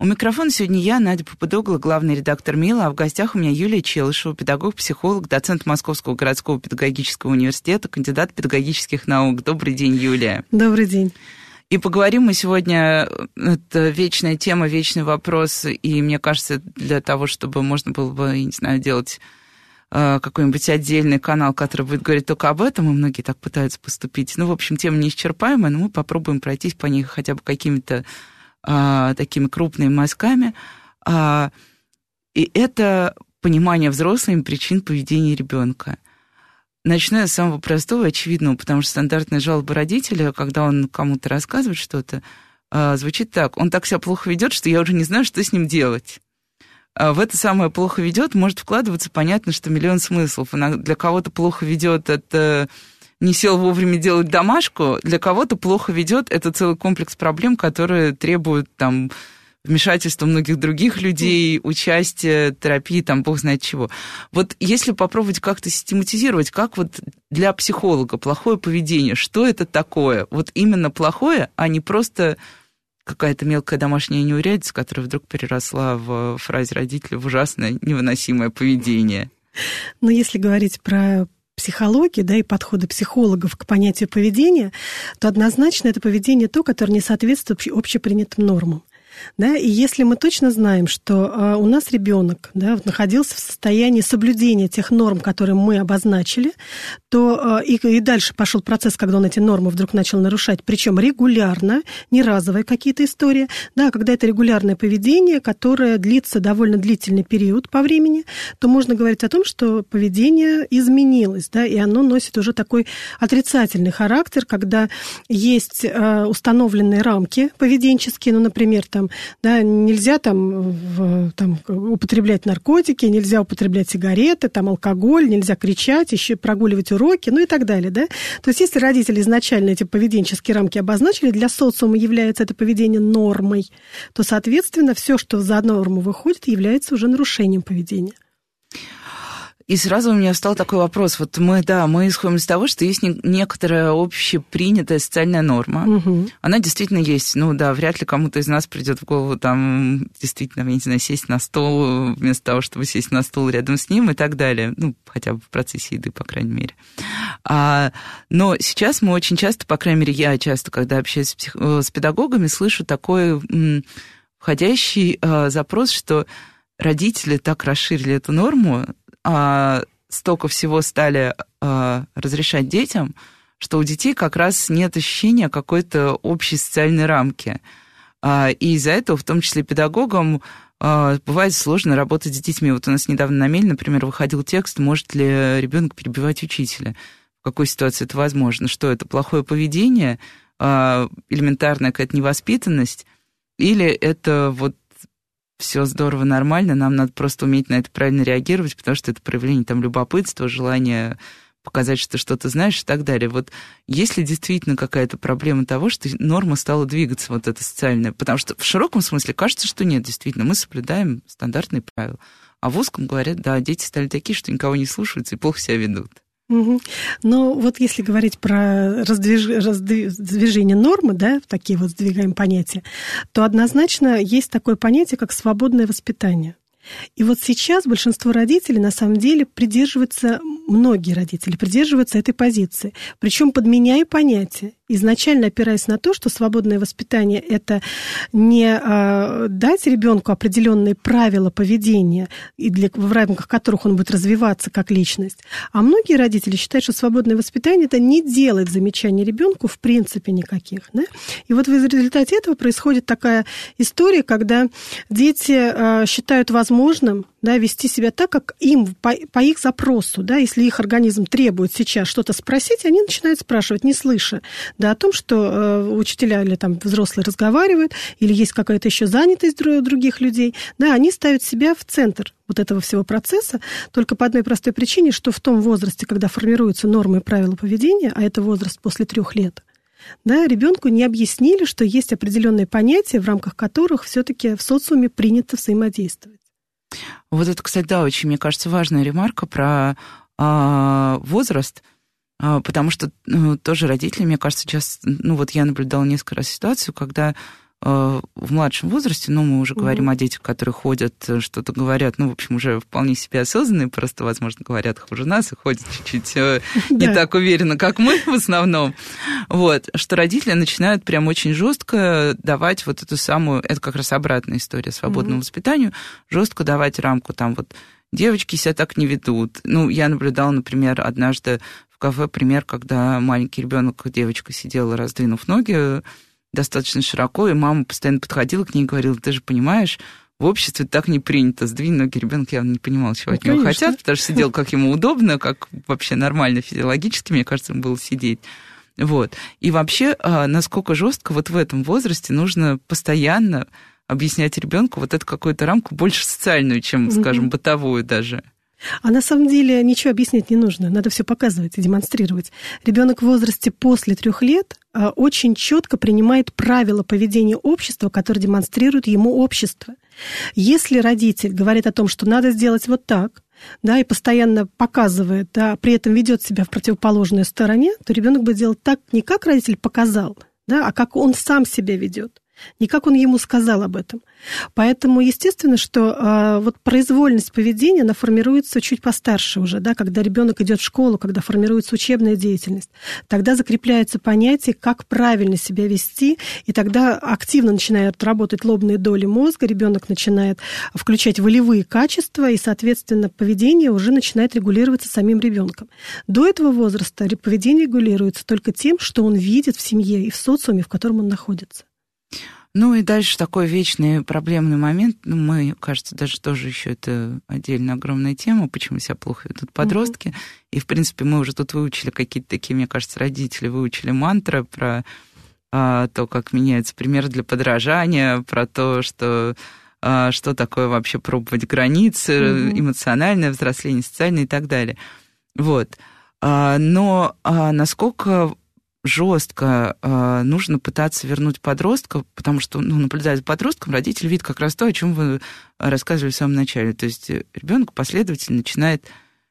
У микрофона сегодня я, Надя Попудогла, главный редактор МИЛа, а в гостях у меня Юлия Челышева, педагог, психолог, доцент Московского городского педагогического университета, кандидат педагогических наук. Добрый день, Юлия. Добрый день. И поговорим мы сегодня, это вечная тема, вечный вопрос, и мне кажется, для того, чтобы можно было бы, я не знаю, делать э, какой-нибудь отдельный канал, который будет говорить только об этом, и многие так пытаются поступить. Ну, в общем, тема неисчерпаемая, но мы попробуем пройтись по ней хотя бы какими-то а, такими крупными мазками. А, и это понимание взрослыми причин поведения ребенка. Начну я с самого простого и очевидного, потому что стандартная жалоба родителя, когда он кому-то рассказывает что-то, а, звучит так. Он так себя плохо ведет, что я уже не знаю, что с ним делать. А в это самое плохо ведет может вкладываться, понятно, что миллион смыслов. Для кого-то плохо ведет это не сел вовремя делать домашку, для кого-то плохо ведет. Это целый комплекс проблем, которые требуют там вмешательство многих других людей, участие, терапии, там, бог знает чего. Вот если попробовать как-то систематизировать, как вот для психолога плохое поведение, что это такое? Вот именно плохое, а не просто какая-то мелкая домашняя неурядица, которая вдруг переросла в фразе родителя в ужасное, невыносимое поведение. Но если говорить про психологии, да, и подходы психологов к понятию поведения, то однозначно это поведение то, которое не соответствует общепринятым нормам. Да? И если мы точно знаем, что э, у нас ребенок да, находился в состоянии соблюдения тех норм, которые мы обозначили, то э, и, и дальше пошел процесс, когда он эти нормы вдруг начал нарушать, причем регулярно, не разовые какие-то истории, да, когда это регулярное поведение, которое длится довольно длительный период по времени, то можно говорить о том, что поведение изменилось, да, и оно носит уже такой отрицательный характер, когда есть э, установленные рамки поведенческие, ну, например, там да, нельзя там, в, там употреблять наркотики, нельзя употреблять сигареты, там алкоголь, нельзя кричать, еще прогуливать уроки, ну и так далее, да. То есть если родители изначально эти поведенческие рамки обозначили, для социума является это поведение нормой, то, соответственно, все, что за норму выходит, является уже нарушением поведения. И сразу у меня встал такой вопрос. Вот мы, да, мы исходим из того, что есть некоторая общепринятая социальная норма. Угу. Она действительно есть. Ну да, вряд ли кому-то из нас придет в голову там действительно, я не знаю, сесть на стол вместо того, чтобы сесть на стол рядом с ним и так далее. Ну, хотя бы в процессе еды, по крайней мере. А, но сейчас мы очень часто, по крайней мере, я часто, когда общаюсь с, псих... Э, с педагогами, слышу такой м, входящий а, запрос, что родители так расширили эту норму, а, столько всего стали а, разрешать детям, что у детей как раз нет ощущения какой-то общей социальной рамки. А, и из-за этого, в том числе педагогам, а, бывает сложно работать с детьми. Вот у нас недавно на Мель, например, выходил текст, может ли ребенок перебивать учителя. В какой ситуации это возможно? Что это плохое поведение, а, элементарная какая-то невоспитанность, или это вот все здорово, нормально, нам надо просто уметь на это правильно реагировать, потому что это проявление там любопытства, желание показать, что ты что-то знаешь и так далее. Вот есть ли действительно какая-то проблема того, что норма стала двигаться, вот эта социальная? Потому что в широком смысле кажется, что нет, действительно, мы соблюдаем стандартные правила. А в узком говорят, да, дети стали такие, что никого не слушаются и плохо себя ведут. Но вот если говорить про раздвиж... раздвижение нормы, да, такие вот сдвигаем понятия, то однозначно есть такое понятие, как свободное воспитание. И вот сейчас большинство родителей на самом деле придерживаются, многие родители придерживаются этой позиции, причем подменяя понятие изначально опираясь на то, что свободное воспитание – это не а, дать ребенку определенные правила поведения, и для, в рамках которых он будет развиваться как личность, а многие родители считают, что свободное воспитание – это не делать замечаний ребенку в принципе никаких. Да? И вот в результате этого происходит такая история, когда дети а, считают возможным да, вести себя так, как им по, по их запросу, да, если их организм требует сейчас что-то спросить, они начинают спрашивать, не слыша, да, о том, что э, учителя или там взрослые разговаривают, или есть какая-то еще занятость других людей, да, они ставят себя в центр вот этого всего процесса, только по одной простой причине, что в том возрасте, когда формируются нормы и правила поведения, а это возраст после трех лет, да, ребенку не объяснили, что есть определенные понятия, в рамках которых все-таки в социуме принято взаимодействовать. Вот это, кстати, да, очень, мне кажется, важная ремарка про а, возраст, потому что ну, тоже родители, мне кажется, сейчас, ну вот я наблюдала несколько раз ситуацию, когда Э, в младшем возрасте, ну, мы уже угу. говорим о детях, которые ходят, э, что-то говорят, ну, в общем, уже вполне себе осознанные, просто, возможно, говорят хуже нас и ходят чуть-чуть э, не так уверенно, как мы в основном. Вот, что родители начинают прям очень жестко давать вот эту самую, это как раз обратная история свободному воспитанию, жестко давать рамку там вот девочки себя так не ведут. Ну, я наблюдала, например, однажды в кафе пример, когда маленький ребенок, девочка сидела, раздвинув ноги, достаточно широко, и мама постоянно подходила к ней и говорила, ты же понимаешь, в обществе так не принято. Сдвинь ноги. Ребенок явно не понимал, чего ну, от него конечно. хотят, потому что сидел как ему удобно, как вообще нормально физиологически, мне кажется, ему было сидеть. Вот. И вообще, а, насколько жестко вот в этом возрасте нужно постоянно объяснять ребенку вот эту какую-то рамку больше социальную, чем, скажем, бытовую даже. А на самом деле ничего объяснять не нужно, надо все показывать и демонстрировать. Ребенок в возрасте после трех лет а, очень четко принимает правила поведения общества, которые демонстрируют ему общество. Если родитель говорит о том, что надо сделать вот так, да, и постоянно показывает, да, при этом ведет себя в противоположной стороне, то ребенок будет делать так, не как родитель показал, да, а как он сам себя ведет. Не как он ему сказал об этом. Поэтому, естественно, что э, вот произвольность поведения, она формируется чуть постарше уже, да, когда ребенок идет в школу, когда формируется учебная деятельность. Тогда закрепляется понятие, как правильно себя вести, и тогда активно начинают работать лобные доли мозга, ребенок начинает включать волевые качества, и, соответственно, поведение уже начинает регулироваться самим ребенком. До этого возраста поведение регулируется только тем, что он видит в семье и в социуме, в котором он находится. Ну и дальше такой вечный проблемный момент. Ну, мы, кажется, даже тоже еще это отдельно огромная тема, почему себя плохо ведут подростки. Mm-hmm. И, в принципе, мы уже тут выучили какие-то такие, мне кажется, родители выучили мантры про а, то, как меняются примеры для подражания, про то, что а, что такое вообще пробовать границы, mm-hmm. эмоциональное взросление, социальное и так далее. Вот. А, но а, насколько жестко э, нужно пытаться вернуть подростка, потому что, ну, наблюдая за подростком, родитель видит как раз то, о чем вы рассказывали в самом начале. То есть э, ребенок последовательно начинает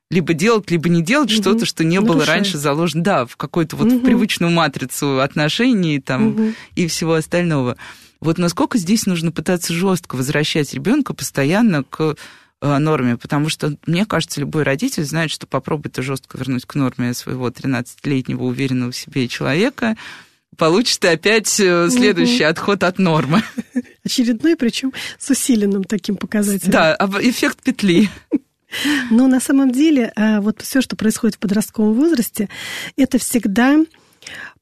либо делать, либо не делать угу. что-то, что не было раньше заложено, да, в какую-то вот угу. привычную матрицу отношений там угу. и всего остального. Вот насколько здесь нужно пытаться жестко возвращать ребенка постоянно к норме, потому что, мне кажется, любой родитель знает, что попробуй ты жестко вернуть к норме своего 13-летнего уверенного в себе человека, получит опять э, следующий угу. отход от нормы. Очередной, причем с усиленным таким показателем. Да, эффект петли. Но на самом деле э, вот все, что происходит в подростковом возрасте, это всегда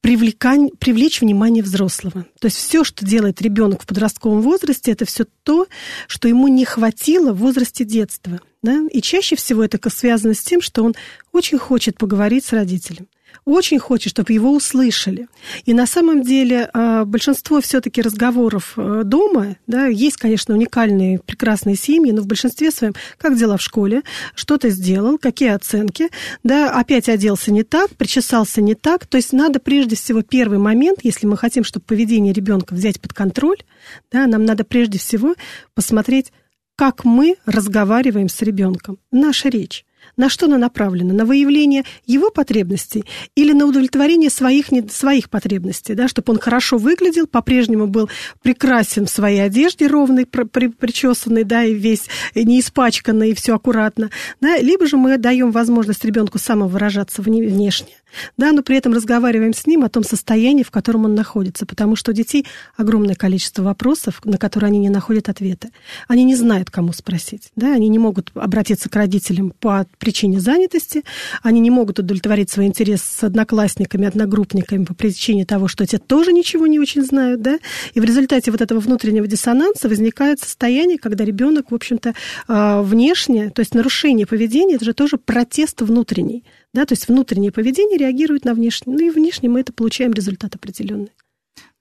привлекань, привлечь внимание взрослого. То есть все, что делает ребенок в подростковом возрасте, это все то, что ему не хватило в возрасте детства. Да? И чаще всего это связано с тем, что он очень хочет поговорить с родителем очень хочет, чтобы его услышали. И на самом деле а, большинство все-таки разговоров э, дома, да, есть, конечно, уникальные, прекрасные семьи, но в большинстве своем, как дела в школе, что ты сделал, какие оценки, да, опять оделся не так, причесался не так. То есть надо прежде всего первый момент, если мы хотим, чтобы поведение ребенка взять под контроль, да, нам надо прежде всего посмотреть, как мы разговариваем с ребенком, наша речь на что она направлена? На выявление его потребностей или на удовлетворение своих, не, своих потребностей, да, чтобы он хорошо выглядел, по-прежнему был прекрасен в своей одежде, ровный, при, причесанный, да, и весь не испачканный, и все аккуратно, да, либо же мы даем возможность ребенку самовыражаться внешне, да, но при этом разговариваем с ним о том состоянии, в котором он находится, потому что у детей огромное количество вопросов, на которые они не находят ответа. Они не знают, кому спросить, да, они не могут обратиться к родителям по причине занятости, они не могут удовлетворить свой интерес с одноклассниками, одногруппниками по причине того, что те тоже ничего не очень знают, да, и в результате вот этого внутреннего диссонанса возникает состояние, когда ребенок, в общем-то, а, внешне, то есть нарушение поведения, это же тоже протест внутренний, да, то есть внутреннее поведение реагирует на внешнее, ну и внешне мы это получаем результат определенный.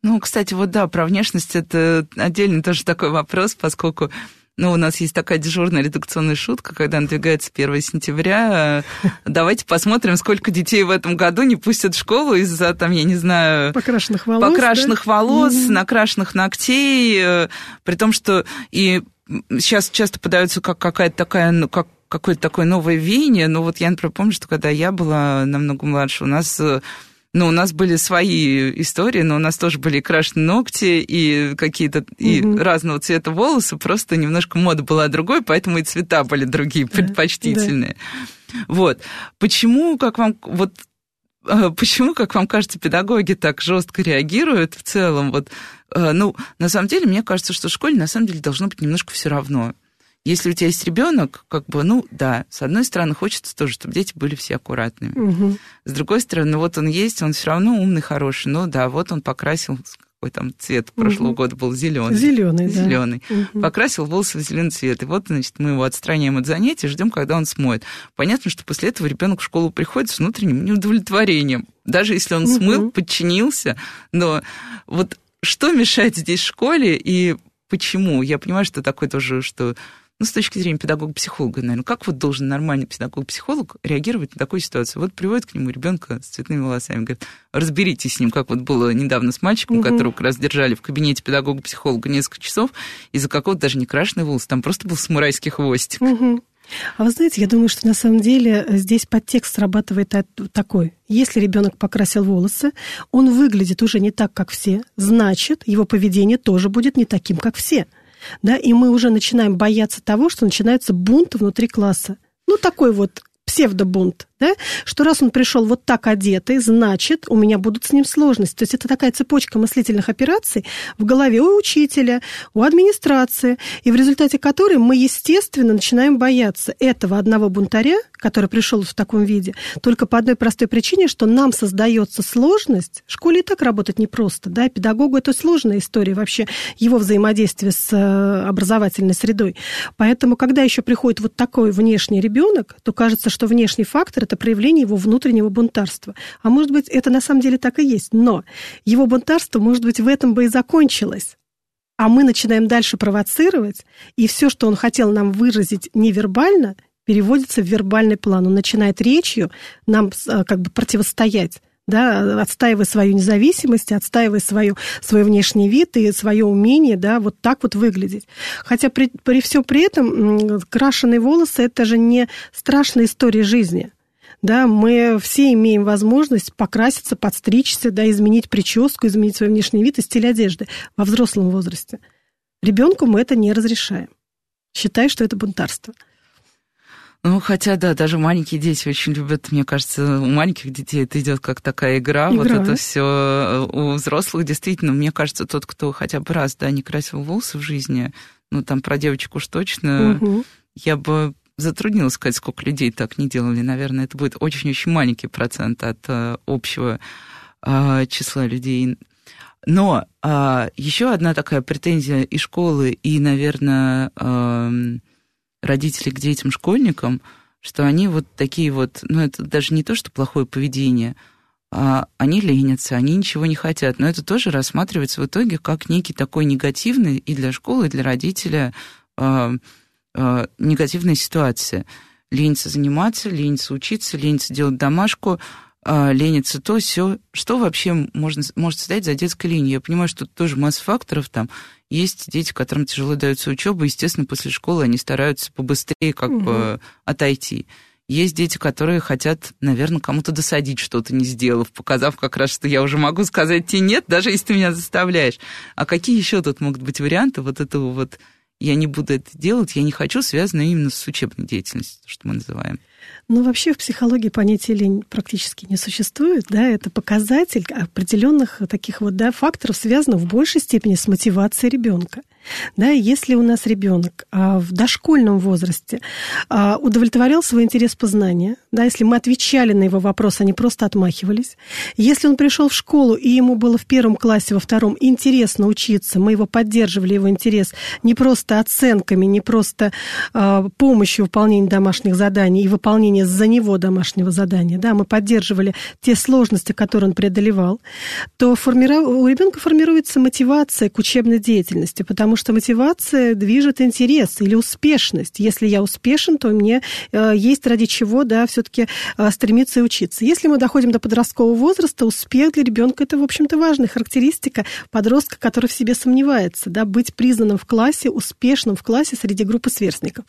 Ну, кстати, вот да, про внешность это отдельный тоже такой вопрос, поскольку ну, у нас есть такая дежурная редакционная шутка, когда надвигается 1 сентября. Давайте посмотрим, сколько детей в этом году не пустят в школу из-за, там, я не знаю... Покрашенных волос, Покрашенных да? волос, mm-hmm. накрашенных ногтей. Э, при том, что и сейчас часто подается как какая-то такая, ну, как какое-то такое новое веяние. Но вот я, например, помню, что когда я была намного младше, у нас э, ну, у нас были свои истории, но у нас тоже были крашеные ногти и какие-то и угу. разного цвета волосы, просто немножко мода была другой, поэтому и цвета были другие, предпочтительные. Да. Вот. Почему, как вам, вот э, Почему, как вам кажется, педагоги так жестко реагируют в целом? Вот, э, ну, на самом деле, мне кажется, что в школе на самом деле должно быть немножко все равно. Если у тебя есть ребенок, как бы, ну да, с одной стороны, хочется тоже, чтобы дети были все аккуратными. Угу. С другой стороны, вот он есть, он все равно умный, хороший. Ну да, вот он покрасил какой там цвет прошлого угу. года был зеленый. Зеленый, да. Зеленый. Угу. Покрасил волосы в зеленый цвет. И вот, значит, мы его отстраняем от занятий, ждем, когда он смоет. Понятно, что после этого ребенок в школу приходит с внутренним неудовлетворением. Даже если он угу. смыл, подчинился. Но вот что мешает здесь школе и почему? Я понимаю, что такое тоже, что ну, с точки зрения педагога-психолога, наверное, как вот должен нормальный педагог-психолог реагировать на такую ситуацию? Вот приводит к нему ребенка с цветными волосами, говорит, разберитесь с ним, как вот было недавно с мальчиком, угу. которого как раз держали в кабинете педагога-психолога несколько часов из-за какого-то даже не крашеный волос, там просто был самурайский хвостик. Угу. А вы знаете, я думаю, что на самом деле здесь подтекст срабатывает такой. Если ребенок покрасил волосы, он выглядит уже не так, как все, значит, его поведение тоже будет не таким, как все да, и мы уже начинаем бояться того, что начинается бунт внутри класса. Ну, такой вот псевдобунт, да, что раз он пришел вот так одетый, значит, у меня будут с ним сложности. То есть это такая цепочка мыслительных операций в голове у учителя, у администрации, и в результате которой мы, естественно, начинаем бояться этого одного бунтаря, который пришел в таком виде, только по одной простой причине, что нам создается сложность. В школе и так работать непросто, да, педагогу это сложная история вообще, его взаимодействие с э, образовательной средой. Поэтому, когда еще приходит вот такой внешний ребенок, то кажется, что внешний фактор – это проявление его внутреннего бунтарства. А может быть, это на самом деле так и есть, но его бунтарство, может быть, в этом бы и закончилось а мы начинаем дальше провоцировать, и все, что он хотел нам выразить невербально, переводится в вербальный план. Он начинает речью нам э, как бы противостоять да, отстаивая свою независимость, отстаивая свою, свой внешний вид и свое умение, да, вот так вот выглядеть. Хотя при, при всем при этом крашеные волосы – это же не страшная история жизни. Да, мы все имеем возможность покраситься, подстричься, да, изменить прическу, изменить свой внешний вид и стиль одежды во взрослом возрасте. Ребенку мы это не разрешаем. Считай, что это бунтарство. Ну, хотя, да, даже маленькие дети очень любят, мне кажется, у маленьких детей это идет как такая игра, игра. вот это все. У взрослых действительно, мне кажется, тот, кто хотя бы раз, да, не красил волосы в жизни, ну, там про девочек уж точно, угу. я бы затруднилась сказать, сколько людей так не делали. Наверное, это будет очень-очень маленький процент от uh, общего uh, числа людей. Но uh, еще одна такая претензия и школы, и, наверное, uh, родителей к детям-школьникам, что они вот такие вот, ну, это даже не то, что плохое поведение, а они ленятся, они ничего не хотят. Но это тоже рассматривается в итоге как некий такой негативный и для школы, и для родителя э, э, негативная ситуация. Ленится заниматься, ленится учиться, ленится делать домашку, э, ленится то, все. Что вообще можно, может стоять за детской линией? Я понимаю, что тут тоже масса факторов там. Есть дети, которым тяжело дается учеба, естественно, после школы они стараются побыстрее как угу. бы отойти. Есть дети, которые хотят, наверное, кому-то досадить что-то, не сделав, показав как раз, что я уже могу сказать тебе нет, даже если ты меня заставляешь. А какие еще тут могут быть варианты вот этого вот «я не буду это делать, я не хочу», связанные именно с учебной деятельностью, что мы называем? Ну, вообще в психологии понятия лень практически не существует, да, это показатель определенных таких вот, да, факторов, связанных в большей степени с мотивацией ребенка. Да, если у нас ребенок а, в дошкольном возрасте а, удовлетворял свой интерес познания, да, если мы отвечали на его вопрос, не просто отмахивались, если он пришел в школу и ему было в первом классе, во втором интересно учиться, мы его поддерживали, его интерес не просто оценками, не просто а, помощью в выполнении домашних заданий и выполнения за него домашнего задания, да, мы поддерживали те сложности, которые он преодолевал, то у ребенка формируется мотивация к учебной деятельности, потому потому что мотивация движет интерес или успешность. Если я успешен, то мне э, есть ради чего, да, все-таки э, стремиться и учиться. Если мы доходим до подросткового возраста, успех для ребенка это, в общем-то, важная характеристика подростка, который в себе сомневается, да, быть признанным в классе, успешным в классе среди группы сверстников.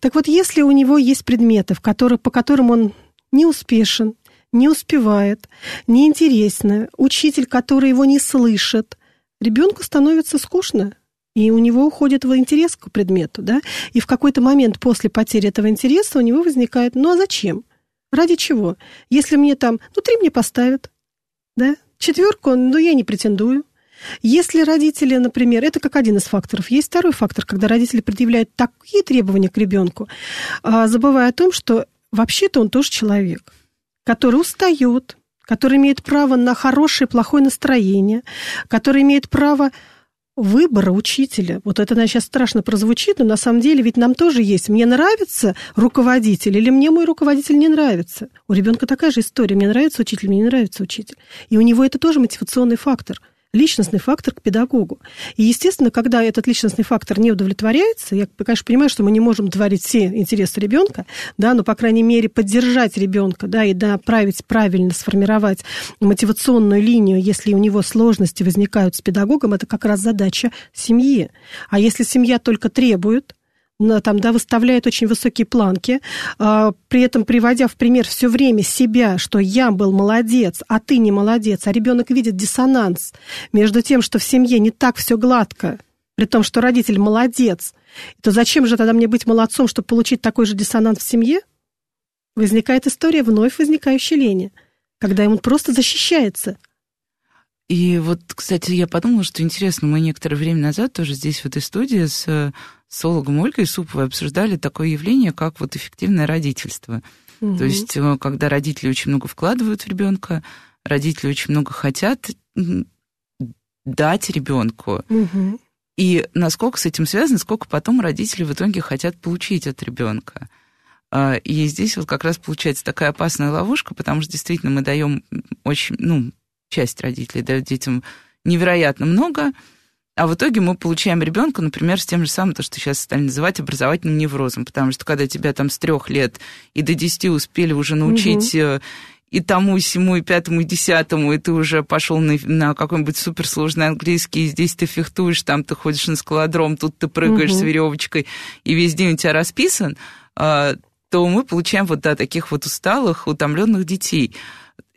Так вот, если у него есть предметы, в которых, по которым он не успешен, не успевает, неинтересно, учитель, который его не слышит, ребенку становится скучно, и у него уходит в интерес к предмету, да, и в какой-то момент после потери этого интереса у него возникает, ну а зачем? Ради чего? Если мне там, ну три мне поставят, да, четверку, ну я не претендую. Если родители, например, это как один из факторов, есть второй фактор, когда родители предъявляют такие требования к ребенку, а, забывая о том, что вообще-то он тоже человек, который устает, который имеет право на хорошее, плохое настроение, который имеет право выбора учителя. Вот это, наверное, сейчас страшно прозвучит, но на самом деле ведь нам тоже есть. Мне нравится руководитель или мне мой руководитель не нравится. У ребенка такая же история. Мне нравится учитель, мне не нравится учитель. И у него это тоже мотивационный фактор – личностный фактор к педагогу. И, естественно, когда этот личностный фактор не удовлетворяется, я, конечно, понимаю, что мы не можем творить все интересы ребенка, да, но, по крайней мере, поддержать ребенка, да, и направить правильно, сформировать мотивационную линию, если у него сложности возникают с педагогом, это как раз задача семьи. А если семья только требует, там, да, выставляет очень высокие планки, а, при этом приводя в пример все время себя, что я был молодец, а ты не молодец, а ребенок видит диссонанс между тем, что в семье не так все гладко, при том, что родитель молодец, то зачем же тогда мне быть молодцом, чтобы получить такой же диссонанс в семье? Возникает история вновь возникающей лени, когда ему просто защищается. И вот, кстати, я подумала, что интересно, мы некоторое время назад тоже здесь, в этой студии, с социологом Ольгой Суповой обсуждали такое явление, как вот эффективное родительство. Угу. То есть, э, когда родители очень много вкладывают в ребенка, родители очень много хотят дать ребенку. Угу. И насколько с этим связано, сколько потом родители в итоге хотят получить от ребенка. А, и здесь вот как раз получается такая опасная ловушка, потому что действительно мы даем очень, ну, часть родителей дает детям невероятно много, а в итоге мы получаем ребенка, например, с тем же самым, то, что сейчас стали называть образовательным неврозом, потому что когда тебя там с трех лет и до десяти успели уже научить угу. и тому, и всему, и пятому, и десятому, и ты уже пошел на, на какой-нибудь суперсложный английский, и здесь ты фехтуешь, там ты ходишь на скалодром, тут ты прыгаешь угу. с веревочкой, и весь день у тебя расписан, а, то мы получаем вот да, таких вот усталых, утомленных детей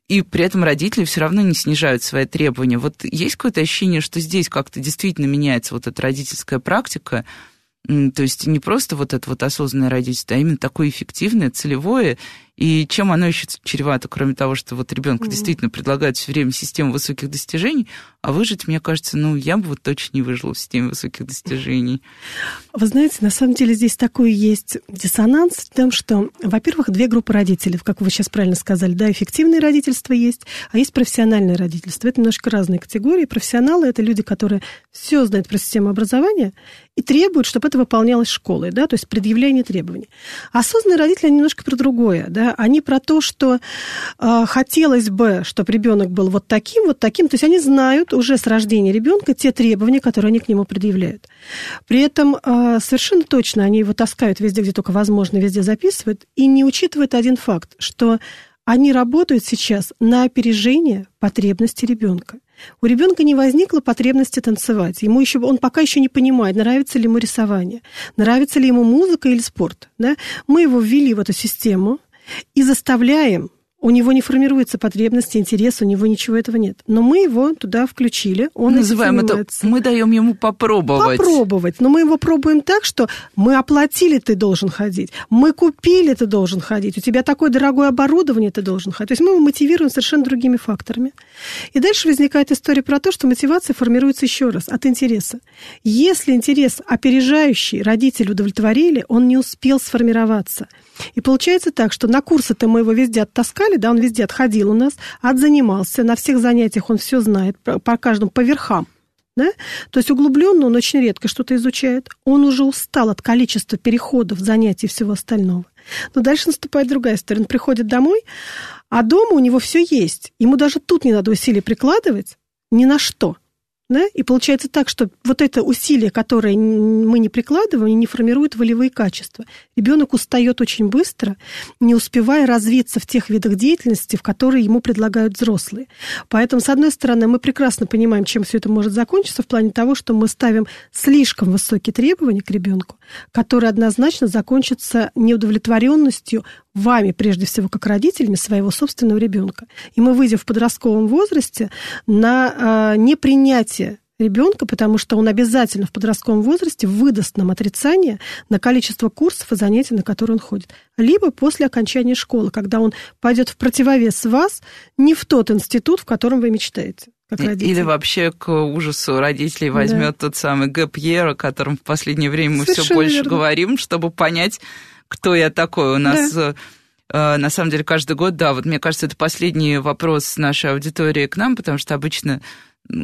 и при этом родители все равно не снижают свои требования. Вот есть какое-то ощущение, что здесь как-то действительно меняется вот эта родительская практика, то есть не просто вот это вот осознанное родительство, а именно такое эффективное, целевое и чем оно еще чревато, кроме того, что вот ребенку mm-hmm. действительно предлагают все время систему высоких достижений, а выжить, мне кажется, ну, я бы вот точно не выжила в системе высоких достижений. Вы знаете, на самом деле здесь такой есть диссонанс в том, что, во-первых, две группы родителей, как вы сейчас правильно сказали, да, эффективное родительство есть, а есть профессиональное родительство. Это немножко разные категории. Профессионалы – это люди, которые все знают про систему образования и требуют, чтобы это выполнялось школой, да, то есть предъявление требований. Осознанные родители немножко про другое, да, они про то, что э, хотелось бы, чтобы ребенок был вот таким, вот таким. То есть они знают уже с рождения ребенка те требования, которые они к нему предъявляют. При этом э, совершенно точно они его таскают везде, где только возможно, везде записывают, и не учитывают один факт, что они работают сейчас на опережение потребностей ребенка. У ребенка не возникла потребности танцевать. Ему еще, он пока еще не понимает, нравится ли ему рисование, нравится ли ему музыка или спорт. Да? Мы его ввели в эту систему, и заставляем у него не формируется потребности, интерес, у него ничего этого нет. Но мы его туда включили, он Называем это, мы даем ему попробовать. Попробовать. Но мы его пробуем так, что мы оплатили, ты должен ходить, мы купили, ты должен ходить, у тебя такое дорогое оборудование, ты должен ходить. То есть мы его мотивируем совершенно другими факторами. И дальше возникает история про то, что мотивация формируется еще раз от интереса. Если интерес опережающий родители удовлетворили, он не успел сформироваться – и получается так, что на курсы-то мы его везде оттаскали, да, он везде отходил у нас, отзанимался, на всех занятиях он все знает, по каждому, по верхам. Да? То есть углубленно он очень редко что-то изучает. Он уже устал от количества переходов, занятий и всего остального. Но дальше наступает другая история. Он приходит домой, а дома у него все есть. Ему даже тут не надо усилий прикладывать ни на что – да? И получается так, что вот это усилие, которое мы не прикладываем, не формирует волевые качества. Ребенок устает очень быстро, не успевая развиться в тех видах деятельности, в которые ему предлагают взрослые. Поэтому, с одной стороны, мы прекрасно понимаем, чем все это может закончиться, в плане того, что мы ставим слишком высокие требования к ребенку, которые однозначно закончатся неудовлетворенностью вами, прежде всего, как родителями своего собственного ребенка. И мы выйдем в подростковом возрасте на э, непринятие ребенка, потому что он обязательно в подростковом возрасте выдаст нам отрицание на количество курсов и занятий, на которые он ходит. Либо после окончания школы, когда он пойдет в противовес вас не в тот институт, в котором вы мечтаете. Или вообще к ужасу родителей возьмет да. тот самый гэп о котором в последнее время мы все больше верно. говорим, чтобы понять, кто я такой. У нас да. Э, на самом деле каждый год, да, вот мне кажется, это последний вопрос нашей аудитории к нам, потому что обычно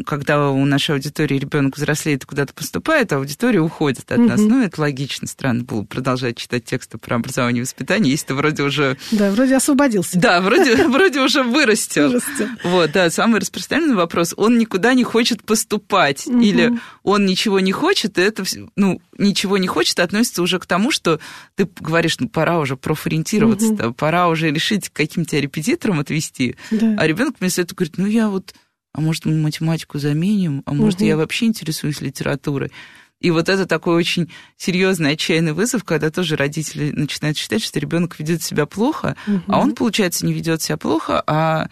когда у нашей аудитории ребенок взрослеет и куда-то поступает, аудитория уходит от угу. нас. Ну, это логично, странно было продолжать читать тексты про образование и воспитание, если ты вроде уже... Да, вроде освободился. Да, вроде, вроде уже вырастил. вырастил. Вот, да, самый распространенный вопрос. Он никуда не хочет поступать, угу. или он ничего не хочет, и это, ну, ничего не хочет, относится уже к тому, что ты говоришь, ну, пора уже профориентироваться, угу. пора уже решить, каким тебя репетитором отвести. Да. А ребенок вместо этого говорит, ну, я вот а может, мы математику заменим, а может, угу. я вообще интересуюсь литературой. И вот это такой очень серьезный, отчаянный вызов, когда тоже родители начинают считать, что ребенок ведет себя плохо, угу. а он, получается, не ведет себя плохо, а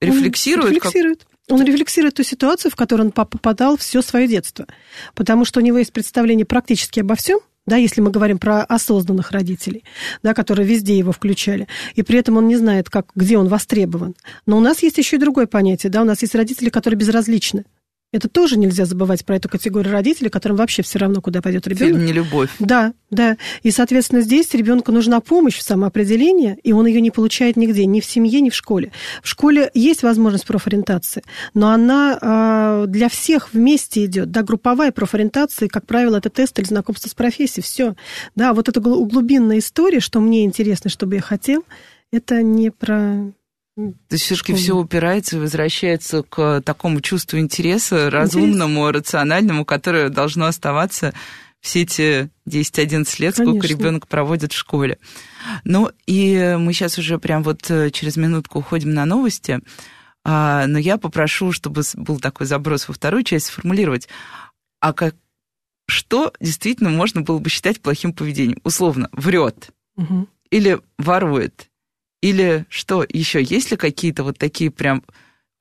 рефлексирует. Он рефлексирует. Как... Он рефлексирует ту ситуацию, в которую он попадал все свое детство. Потому что у него есть представление практически обо всем, да, если мы говорим про осознанных родителей, да, которые везде его включали, и при этом он не знает, как, где он востребован. Но у нас есть еще и другое понятие, да, у нас есть родители, которые безразличны. Это тоже нельзя забывать про эту категорию родителей, которым вообще все равно, куда пойдет ребенок. Не любовь. Да, да. И, соответственно, здесь ребенку нужна помощь в самоопределении, и он ее не получает нигде, ни в семье, ни в школе. В школе есть возможность профориентации, но она э, для всех вместе идет. Да, групповая профориентация, как правило, это тест или знакомство с профессией, все. Да, вот эта глубинная история, что мне интересно, что бы я хотел, это не про то есть все-таки все упирается и возвращается к такому чувству интереса, разумному, Интерес. рациональному, которое должно оставаться все эти 10-11 лет, сколько Конечно. ребенок проводит в школе. Ну и мы сейчас уже прям вот э, через минутку уходим на новости, а, но я попрошу, чтобы был такой заброс во вторую часть, сформулировать, а как, что действительно можно было бы считать плохим поведением? Условно, врет угу. или ворует, или что еще? Есть ли какие-то вот такие прям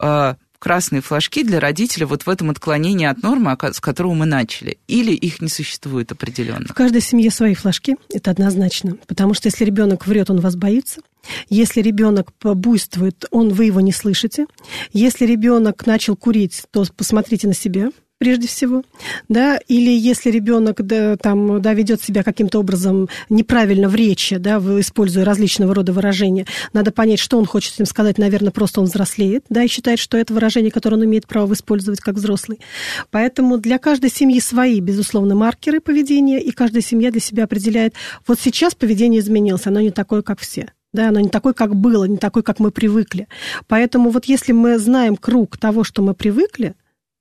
э, красные флажки для родителя вот в этом отклонении от нормы, с которого мы начали? Или их не существует определенно? В каждой семье свои флажки, это однозначно. Потому что если ребенок врет, он вас боится. Если ребенок буйствует, он, вы его не слышите. Если ребенок начал курить, то посмотрите на себя, прежде всего, да, или если ребенок да, там, да, ведет себя каким-то образом неправильно в речи, да, используя различного рода выражения, надо понять, что он хочет этим сказать, наверное, просто он взрослеет, да, и считает, что это выражение, которое он имеет право использовать как взрослый. Поэтому для каждой семьи свои, безусловно, маркеры поведения, и каждая семья для себя определяет, вот сейчас поведение изменилось, оно не такое, как все да, оно не такое, как было, не такое, как мы привыкли. Поэтому вот если мы знаем круг того, что мы привыкли,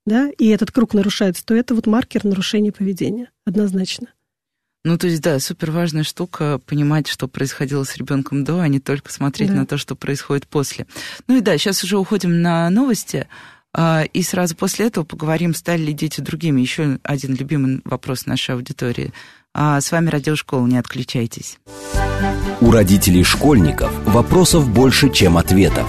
да, и этот круг нарушается, то это вот маркер нарушения поведения, однозначно. Ну, то есть, да, супер важная штука понимать, что происходило с ребенком до, а не только смотреть да. на то, что происходит после. Ну и да, сейчас уже уходим на новости. А, и сразу после этого поговорим, стали ли дети другими. Еще один любимый вопрос нашей аудитории. А с вами Радиошкола, не отключайтесь. У родителей школьников вопросов больше, чем ответов.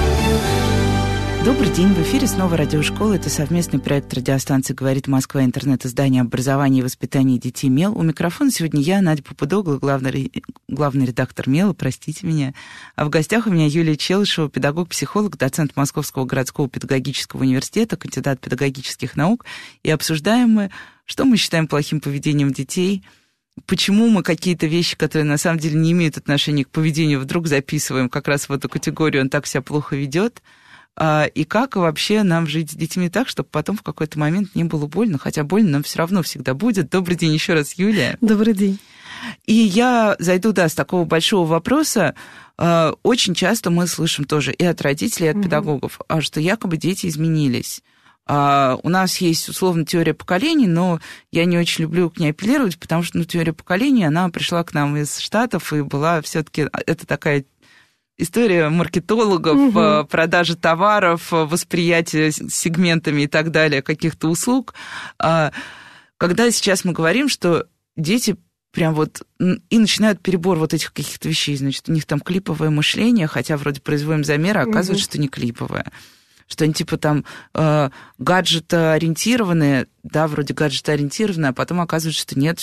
Добрый день, в эфире снова радиошкола. Это совместный проект радиостанции «Говорит Москва», интернет-издание образования и воспитания детей «Мел». У микрофона сегодня я, Надя Попудогла, главный, главный редактор «Мела», простите меня. А в гостях у меня Юлия Челышева, педагог-психолог, доцент Московского городского педагогического университета, кандидат педагогических наук. И обсуждаем мы, что мы считаем плохим поведением детей – почему мы какие-то вещи, которые на самом деле не имеют отношения к поведению, вдруг записываем как раз в эту категорию, он так себя плохо ведет. А, и как вообще нам жить с детьми так, чтобы потом в какой-то момент не было больно, хотя больно нам все равно всегда будет. Добрый день еще раз, Юлия. Добрый день. И я зайду, да, с такого большого вопроса. А, очень часто мы слышим тоже и от родителей, и от угу. педагогов, а, что якобы дети изменились. У нас есть, условно, теория поколений, но я не очень люблю к ней апеллировать, потому что ну, теория поколений, она пришла к нам из Штатов и была все-таки, это такая история маркетологов, угу. продажи товаров, э, восприятие сегментами и так далее каких-то услуг. А, когда сейчас мы говорим, что дети прям вот и начинают перебор вот этих каких-то вещей, значит, у них там клиповое мышление, хотя вроде производим замеры, а оказывается, угу. что не клиповое что они типа там э, гаджет-ориентированные, да, вроде гаджет-ориентированные, а потом оказывается, что нет,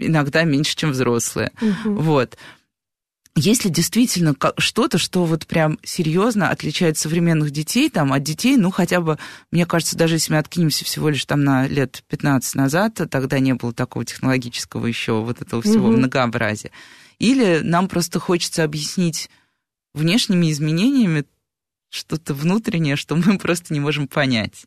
иногда меньше, чем взрослые. Угу. Вот. Если действительно что-то, что вот прям серьезно отличает современных детей там, от детей, ну, хотя бы, мне кажется, даже если мы откинемся всего лишь там на лет 15 назад, тогда не было такого технологического еще вот этого всего угу. многообразия. Или нам просто хочется объяснить внешними изменениями что-то внутреннее, что мы просто не можем понять.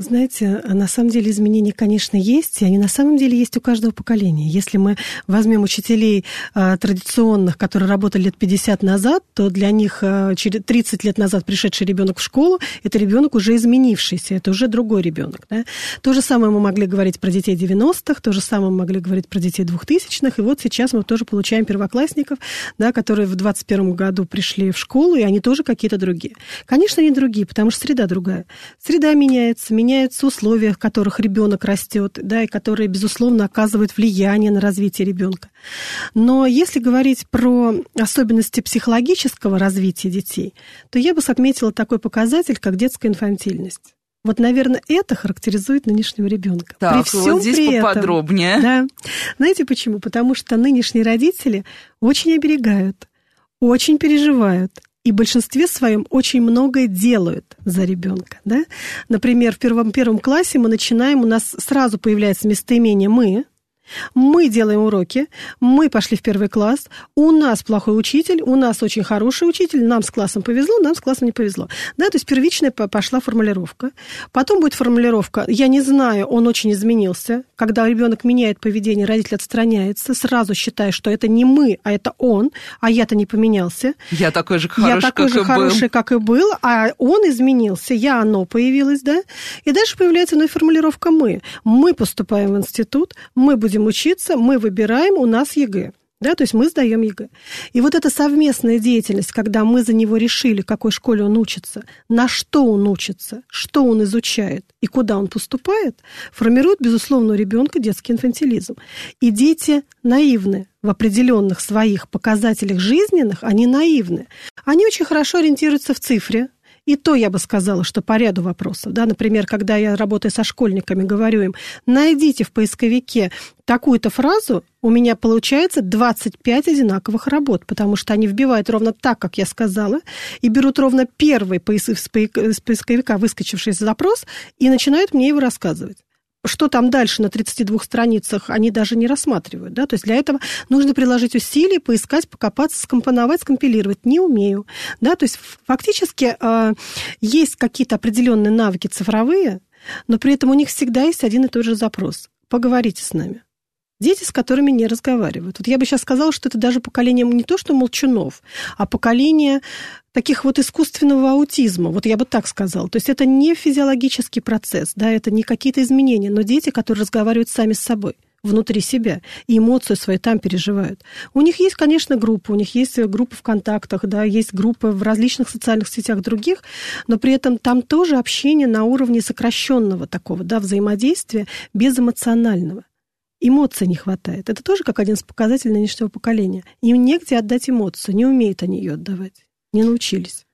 Знаете, на самом деле изменения, конечно, есть, и они на самом деле есть у каждого поколения. Если мы возьмем учителей а, традиционных, которые работали лет 50 назад, то для них а, через 30 лет назад пришедший ребенок в школу, это ребенок уже изменившийся, это уже другой ребенок. Да? То же самое мы могли говорить про детей 90-х, то же самое мы могли говорить про детей 2000-х, и вот сейчас мы тоже получаем первоклассников, да, которые в 21 году пришли в школу, и они тоже какие-то другие. Конечно, они другие, потому что среда другая. Среда меняется, меняется меняются условия, в которых ребенок растет, да, и которые, безусловно, оказывают влияние на развитие ребенка. Но если говорить про особенности психологического развития детей, то я бы отметила такой показатель, как детская инфантильность. Вот, наверное, это характеризует нынешнего ребенка. Так, при всем вот здесь при поподробнее. Этом, да. Знаете почему? Потому что нынешние родители очень оберегают, очень переживают и в большинстве своем очень многое делают за ребенка. Да? Например, в первом, первом классе мы начинаем, у нас сразу появляется местоимение «мы», мы делаем уроки, мы пошли в первый класс, у нас плохой учитель, у нас очень хороший учитель, нам с классом повезло, нам с классом не повезло. Да, то есть первичная пошла формулировка. Потом будет формулировка «я не знаю, он очень изменился». Когда ребенок меняет поведение, родитель отстраняется, сразу считая, что это не мы, а это он, а я-то не поменялся. Я такой же хороший, я такой как же и хороший, был. как и был, а он изменился, я, оно появилось, да? И дальше появляется вновь формулировка «мы». Мы поступаем в институт, мы будем будем учиться, мы выбираем, у нас ЕГЭ. Да, то есть мы сдаем ЕГЭ. И вот эта совместная деятельность, когда мы за него решили, какой школе он учится, на что он учится, что он изучает и куда он поступает, формирует, безусловно, у ребенка детский инфантилизм. И дети наивны в определенных своих показателях жизненных, они наивны. Они очень хорошо ориентируются в цифре, и то я бы сказала, что по ряду вопросов. Да? Например, когда я работаю со школьниками, говорю им, найдите в поисковике такую-то фразу, у меня получается 25 одинаковых работ, потому что они вбивают ровно так, как я сказала, и берут ровно первый из поисковика выскочивший запрос и начинают мне его рассказывать что там дальше на 32 страницах, они даже не рассматривают. Да? То есть для этого нужно приложить усилия, поискать, покопаться, скомпоновать, скомпилировать. Не умею. Да? То есть фактически э, есть какие-то определенные навыки цифровые, но при этом у них всегда есть один и тот же запрос. Поговорите с нами. Дети, с которыми не разговаривают. Вот я бы сейчас сказала, что это даже поколение не то, что молчунов, а поколение таких вот искусственного аутизма, вот я бы так сказала. То есть это не физиологический процесс, да, это не какие-то изменения, но дети, которые разговаривают сами с собой. внутри себя, и эмоции свои там переживают. У них есть, конечно, группы, у них есть группы в контактах, да, есть группы в различных социальных сетях других, но при этом там тоже общение на уровне сокращенного такого, да, взаимодействия безэмоционального. Эмоций не хватает. Это тоже как один из показателей нынешнего поколения. Им негде отдать эмоцию, не умеют они ее отдавать, не научились.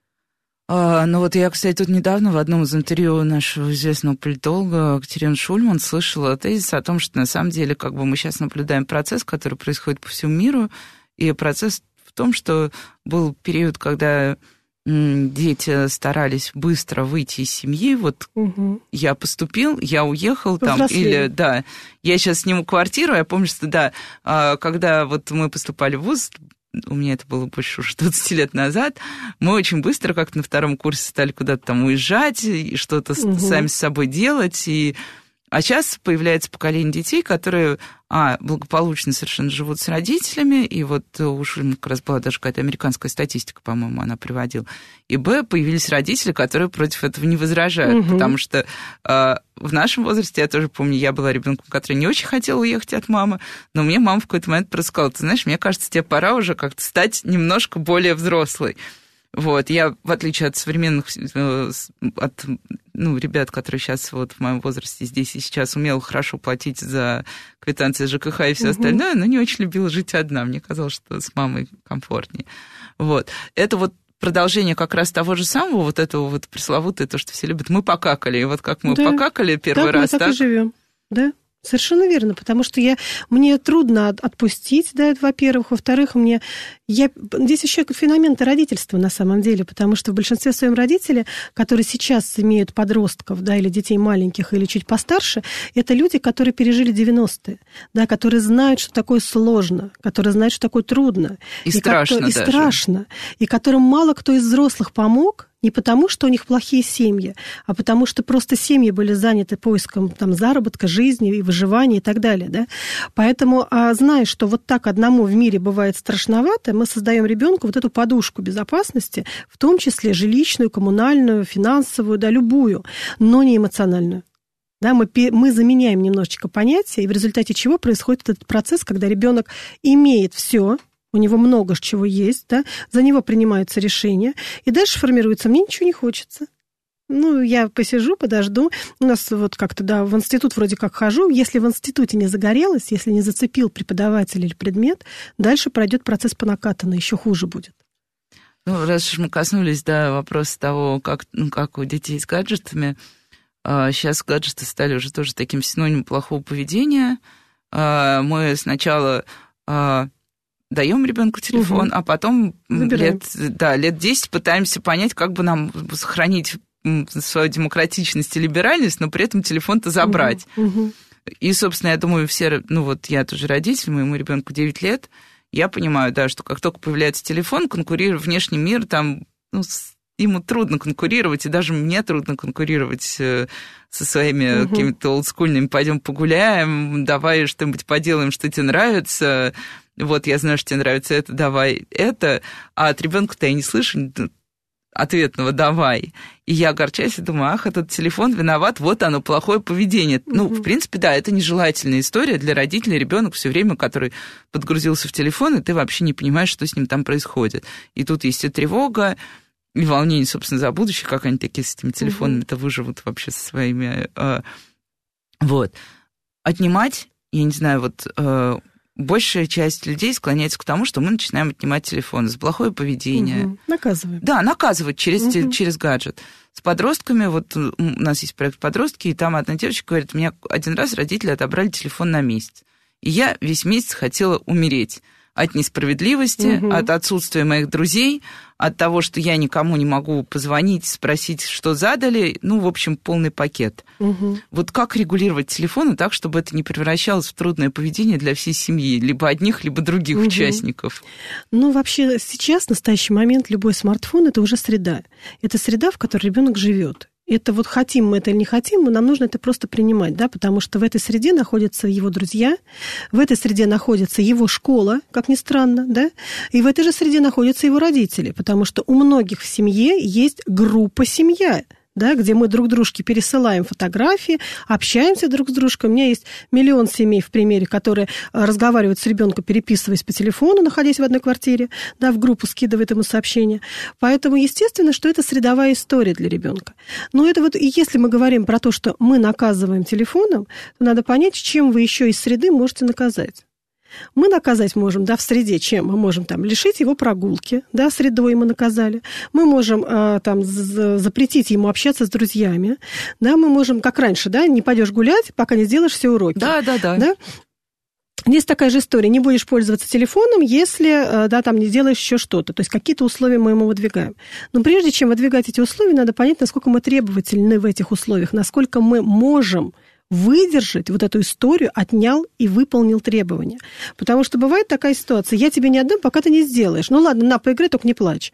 А, ну вот я, кстати, тут недавно в одном из интервью нашего известного политолога Катерины Шульман слышала тезис о том, что на самом деле как бы мы сейчас наблюдаем процесс, который происходит по всему миру, и процесс в том, что был период, когда дети старались быстро выйти из семьи, вот угу. я поступил, я уехал там, или, да, я сейчас сниму квартиру, я помню, что, да, а, когда вот мы поступали в ВУЗ, у меня это было больше уже 20 лет назад, мы очень быстро как-то на втором курсе стали куда-то там уезжать и что-то угу. сами с собой делать, и а сейчас появляется поколение детей, которые, а, благополучно совершенно живут с родителями, и вот уж как раз была даже какая-то американская статистика, по-моему, она приводила, и, б, появились родители, которые против этого не возражают, угу. потому что э, в нашем возрасте, я тоже помню, я была ребенком, который не очень хотел уехать от мамы, но мне мама в какой-то момент просто сказала, ты знаешь, мне кажется, тебе пора уже как-то стать немножко более взрослой. Вот, я, в отличие от современных, э, от ну, ребят, которые сейчас вот в моем возрасте здесь и сейчас умела хорошо платить за квитанции ЖКХ и все угу. остальное, но не очень любила жить одна. Мне казалось, что с мамой комфортнее. Вот. Это вот продолжение как раз того же самого, вот этого вот пресловутое, то, что все любят. Мы покакали, и вот как мы да. покакали первый так раз, мы так, так и живем, да? Совершенно верно, потому что я, мне трудно отпустить, да, во-первых. Во-вторых, мне... Я, здесь еще феномен родительства на самом деле, потому что в большинстве своем родители, которые сейчас имеют подростков, да, или детей маленьких, или чуть постарше, это люди, которые пережили 90-е, да, которые знают, что такое сложно, которые знают, что такое трудно. И, и страшно как, И страшно. И которым мало кто из взрослых помог, не потому, что у них плохие семьи, а потому что просто семьи были заняты поиском там, заработка, жизни и выживания и так далее. Да? Поэтому, а, зная, что вот так одному в мире бывает страшновато, мы создаем ребенку вот эту подушку безопасности, в том числе жилищную, коммунальную, финансовую, да, любую, но не эмоциональную. Да, мы, мы заменяем немножечко понятия, и в результате чего происходит этот процесс, когда ребенок имеет все, у него много чего есть, да, за него принимаются решения, и дальше формируется «мне ничего не хочется». Ну, я посижу, подожду. У нас вот как-то, да, в институт вроде как хожу. Если в институте не загорелось, если не зацепил преподаватель или предмет, дальше пройдет процесс по накатанной, еще хуже будет. Ну, раз уж мы коснулись, да, вопроса того, как, ну, как у детей с гаджетами, сейчас а, гаджеты стали уже тоже таким синонимом плохого поведения. А, мы сначала а, даем ребенку телефон, угу. а потом лет, да, лет 10 пытаемся понять, как бы нам сохранить свою демократичность и либеральность, но при этом телефон-то забрать. Угу. И, собственно, я думаю, все, ну вот я тоже родитель, моему ребенку 9 лет, я понимаю, да, что как только появляется телефон, конкурирует внешний мир, там, ну, ему трудно конкурировать, и даже мне трудно конкурировать э, со своими угу. какими-то олдскульными «пойдем погуляем», «давай что-нибудь поделаем, что тебе нравится», вот я знаю, что тебе нравится это, давай это, а от ребенка-то я не слышу ответного «давай». И я огорчаюсь и думаю, ах, этот телефон виноват, вот оно, плохое поведение. Mm-hmm. Ну, в принципе, да, это нежелательная история для родителей. Ребенок все время, который подгрузился в телефон, и ты вообще не понимаешь, что с ним там происходит. И тут есть и тревога, и волнение, собственно, за будущее, как они такие с этими телефонами-то выживут вообще со своими... Э, вот. Отнимать, я не знаю, вот э, большая часть людей склоняется к тому, что мы начинаем отнимать телефон за плохое поведение. Угу. Наказываем. Да, наказывать через, угу. через гаджет. С подростками, вот у нас есть проект «Подростки», и там одна девочка говорит, меня один раз родители отобрали телефон на месяц. И я весь месяц хотела умереть от несправедливости, угу. от отсутствия моих друзей, от того, что я никому не могу позвонить, спросить, что задали, ну, в общем, полный пакет. Угу. Вот как регулировать телефоны так, чтобы это не превращалось в трудное поведение для всей семьи, либо одних, либо других угу. участников? Ну, вообще сейчас, в настоящий момент, любой смартфон это уже среда. Это среда, в которой ребенок живет это вот хотим мы это или не хотим, нам нужно это просто принимать, да, потому что в этой среде находятся его друзья, в этой среде находится его школа, как ни странно, да, и в этой же среде находятся его родители, потому что у многих в семье есть группа семья, да, где мы друг дружке пересылаем фотографии, общаемся друг с дружкой. У меня есть миллион семей в примере, которые э, разговаривают с ребенком, переписываясь по телефону, находясь в одной квартире, да, в группу скидывает ему сообщения. Поэтому, естественно, что это средовая история для ребенка. Но это вот, и если мы говорим про то, что мы наказываем телефоном, то надо понять, чем вы еще из среды можете наказать. Мы наказать можем, да, в среде чем? Мы можем там лишить его прогулки, да, средой мы наказали. Мы можем э, там запретить ему общаться с друзьями, да, мы можем, как раньше, да, не пойдешь гулять, пока не сделаешь все уроки. Да, да, да. да? Есть такая же история. Не будешь пользоваться телефоном, если да, там не сделаешь еще что-то. То есть какие-то условия мы ему выдвигаем. Но прежде чем выдвигать эти условия, надо понять, насколько мы требовательны в этих условиях, насколько мы можем выдержать вот эту историю, отнял и выполнил требования. Потому что бывает такая ситуация, я тебе не отдам, пока ты не сделаешь. Ну ладно, на, поиграй, только не плачь.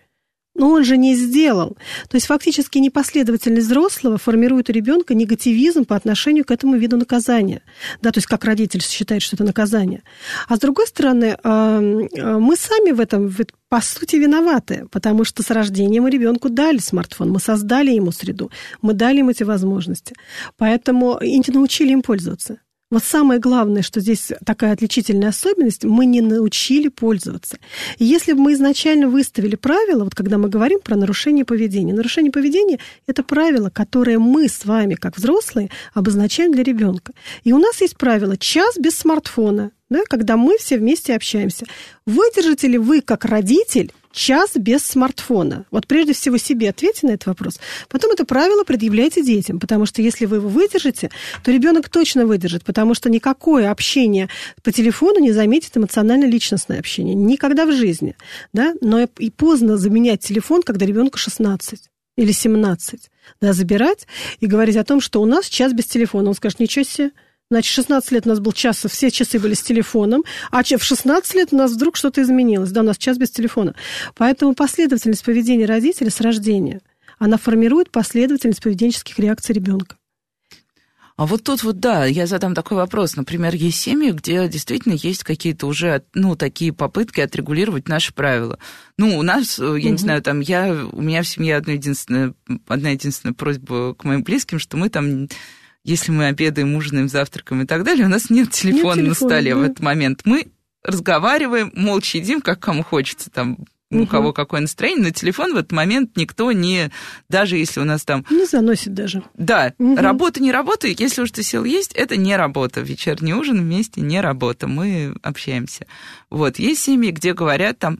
Но он же не сделал. То есть фактически непоследовательность взрослого формирует у ребенка негативизм по отношению к этому виду наказания. Да, то есть как родитель считает, что это наказание. А с другой стороны, мы сами в этом по сути виноваты, потому что с рождения мы ребенку дали смартфон, мы создали ему среду, мы дали ему эти возможности. Поэтому и не научили им пользоваться. Вот самое главное, что здесь такая отличительная особенность, мы не научили пользоваться. И если бы мы изначально выставили правила, вот когда мы говорим про нарушение поведения, нарушение поведения – это правило, которое мы с вами, как взрослые, обозначаем для ребенка. И у нас есть правило «час без смартфона», да, когда мы все вместе общаемся. Выдержите ли вы, как родитель, час без смартфона? Вот прежде всего себе ответьте на этот вопрос. Потом это правило предъявляйте детям, потому что если вы его выдержите, то ребенок точно выдержит, потому что никакое общение по телефону не заметит эмоционально-личностное общение. Никогда в жизни. Да? Но и поздно заменять телефон, когда ребенку 16 или 17. Да, забирать и говорить о том, что у нас час без телефона. Он скажет, ничего себе, Значит, 16 лет у нас был час, все часы были с телефоном, а в 16 лет у нас вдруг что-то изменилось. Да, у нас час без телефона. Поэтому последовательность поведения родителя с рождения, она формирует последовательность поведенческих реакций ребенка. А вот тут вот, да, я задам такой вопрос. Например, есть семьи, где действительно есть какие-то уже, ну, такие попытки отрегулировать наши правила. Ну, у нас, я угу. не знаю, там, я, у меня в семье одна единственная, одна единственная просьба к моим близким, что мы там если мы обедаем, ужинаем, завтракаем и так далее, у нас нет телефона, нет телефона на столе да. в этот момент. Мы разговариваем, молча едим, как кому хочется, там, у кого какое настроение, но телефон в этот момент никто не, даже если у нас там... Не заносит даже. Да, угу. работа не работа, если уж ты сел есть, это не работа. Вечерний ужин вместе не работа, мы общаемся. Вот, есть семьи, где говорят там,